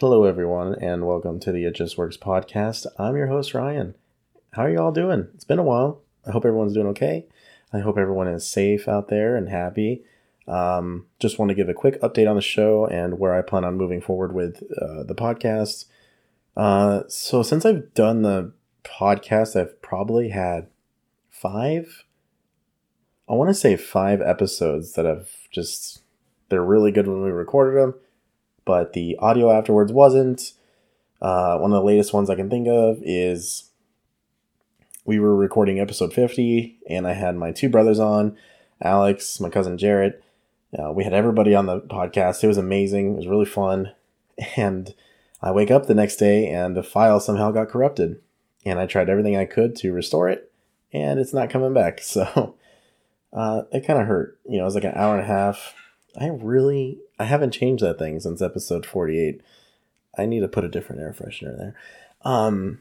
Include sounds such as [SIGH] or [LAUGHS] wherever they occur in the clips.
Hello, everyone, and welcome to the It Just Works podcast. I'm your host, Ryan. How are you all doing? It's been a while. I hope everyone's doing okay. I hope everyone is safe out there and happy. Um, just want to give a quick update on the show and where I plan on moving forward with uh, the podcast. Uh, so, since I've done the podcast, I've probably had five, I want to say five episodes that have just, they're really good when we recorded them, but the audio afterwards wasn't. Uh, one of the latest ones I can think of is we were recording episode 50, and I had my two brothers on, Alex, my cousin Jarrett. Uh, we had everybody on the podcast. It was amazing. It was really fun. And I wake up the next day, and the file somehow got corrupted. And I tried everything I could to restore it, and it's not coming back. [LAUGHS] So uh, it kind of hurt. You know, it was like an hour and a half. I really, I haven't changed that thing since episode 48. I need to put a different air freshener there. Um,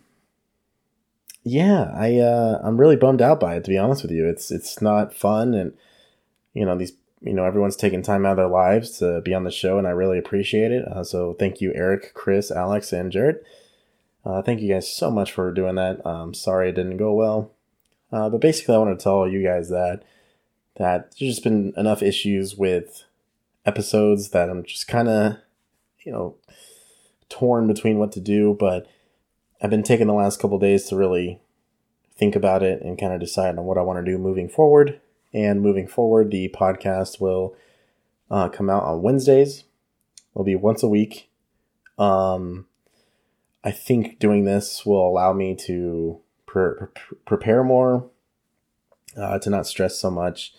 yeah, I uh, I'm really bummed out by it to be honest with you. It's it's not fun, and you know these you know everyone's taking time out of their lives to be on the show, and I really appreciate it. Uh, so thank you, Eric, Chris, Alex, and Jared. Uh, thank you guys so much for doing that. Um, sorry it didn't go well, uh, but basically I want to tell you guys that that there's just been enough issues with episodes that I'm just kind of you know torn between what to do, but I've been taking the last couple days to really think about it and kind of decide on what I want to do moving forward. And moving forward, the podcast will uh, come out on Wednesdays. It'll be once a week. Um, I think doing this will allow me to pre- pre- prepare more, uh, to not stress so much.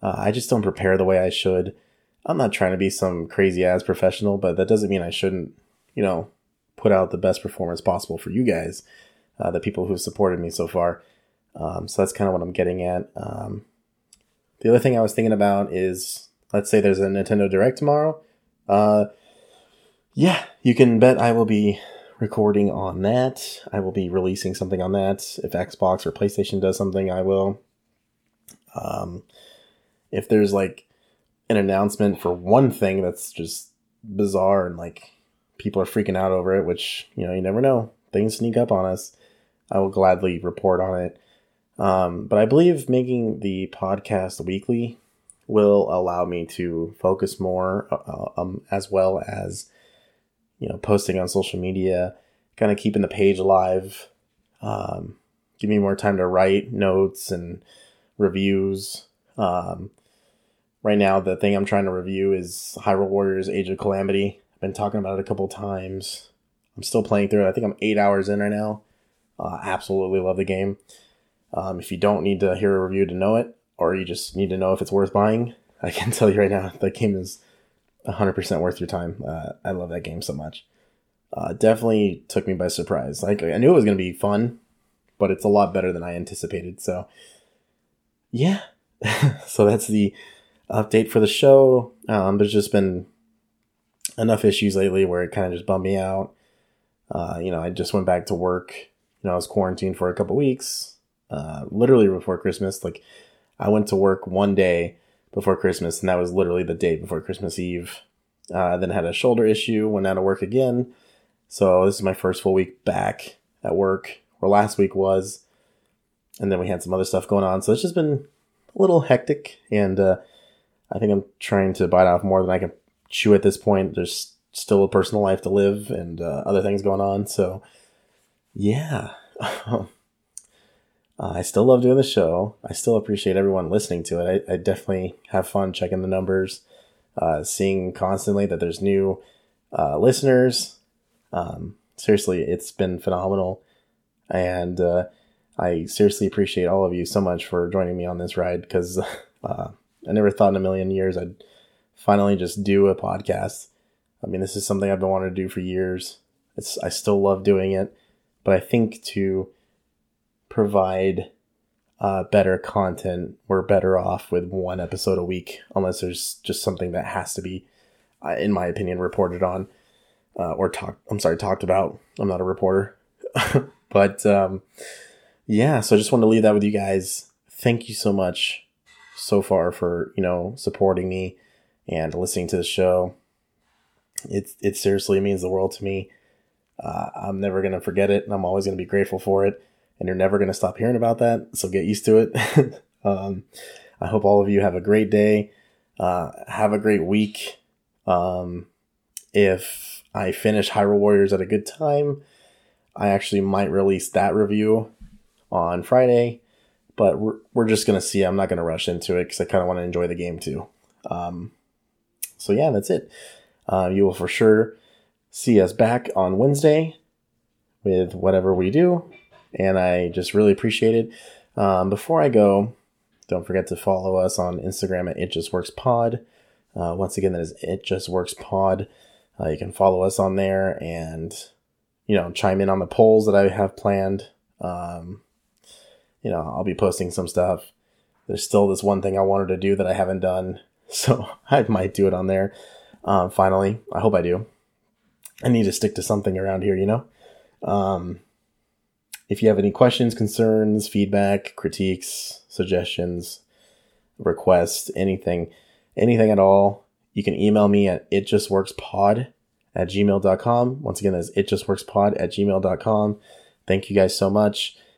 Uh, I just don't prepare the way I should. I'm not trying to be some crazy ass professional, but that doesn't mean I shouldn't, you know, put out the best performance possible for you guys, uh, the people who've supported me so far. Um, so that's kind of what I'm getting at. Um, the other thing I was thinking about is, let's say there's a Nintendo Direct tomorrow. Uh, yeah, you can bet I will be recording on that. I will be releasing something on that. If Xbox or PlayStation does something, I will. Um, if there's like an announcement for one thing that's just bizarre and like people are freaking out over it, which, you know, you never know. Things sneak up on us. I will gladly report on it. Um, but I believe making the podcast weekly will allow me to focus more, uh, um, as well as, you know, posting on social media, kind of keeping the page alive, um, give me more time to write notes and reviews. Um, right now, the thing I'm trying to review is Hyrule Warriors Age of Calamity. I've been talking about it a couple times. I'm still playing through it. I think I'm eight hours in right now. Uh, absolutely love the game. Um, if you don't need to hear a review to know it, or you just need to know if it's worth buying, [LAUGHS] I can tell you right now that game is 100% worth your time. Uh, I love that game so much. Uh, definitely took me by surprise. Like I knew it was going to be fun, but it's a lot better than I anticipated. So, yeah. [LAUGHS] so that's the update for the show. Um, there's just been enough issues lately where it kind of just bummed me out. Uh, you know, I just went back to work. You know, I was quarantined for a couple weeks, uh, literally before Christmas. Like, I went to work one day before Christmas, and that was literally the day before Christmas Eve. Uh, then had a shoulder issue, went out of work again. So this is my first full week back at work, where last week was. And then we had some other stuff going on. So it's just been a little hectic, and uh, I think I'm trying to bite off more than I can chew at this point. There's still a personal life to live and uh, other things going on. So, yeah. [LAUGHS] uh, I still love doing the show. I still appreciate everyone listening to it. I, I definitely have fun checking the numbers, uh, seeing constantly that there's new uh, listeners. Um, seriously, it's been phenomenal. And uh, I seriously appreciate all of you so much for joining me on this ride because [LAUGHS] uh, I never thought in a million years I'd finally just do a podcast. I mean, this is something I've been wanting to do for years. It's I still love doing it, but I think to provide uh, better content, we're better off with one episode a week, unless there's just something that has to be, uh, in my opinion, reported on uh, or talked. I'm sorry, talked about. I'm not a reporter, [LAUGHS] but um, yeah. So I just wanted to leave that with you guys. Thank you so much so far for you know supporting me and listening to the show. It, it seriously means the world to me. Uh, I'm never to forget it, and I'm always to be grateful for it. And you're never to stop hearing about that, so get used to it. [LAUGHS] um, I hope all of you have a great day. Uh, have a great week. Um, if I finish Hyrule Warriors at a good time, I actually might release that review on Friday, but we're, we're just going to see. I'm not going to rush into it because I kind of want to enjoy the game too. Um, so, yeah, that's it. Uh, you will for sure see us back on Wednesday with whatever we do. And I just really appreciate it. Um, before I go, don't forget to follow us on Instagram at It Just Works Pod. Uh, once again, that is It Just Works Pod. Uh, you can follow us on there and, you know, chime in on the polls that I have planned. Um, you know, I'll be posting some stuff. There's still this one thing I wanted to do that I haven't done, [LAUGHS] so [LAUGHS] I might do it on there. Um, finally, I hope I do. I need to stick to something around here, you know. Um, if you have any questions, concerns, feedback, critiques, suggestions, requests, anything, anything at all, you can email me at itjustworkspod at gmail.com. Once again, that's itjustworkspod at gmail.com. Thank you guys so much,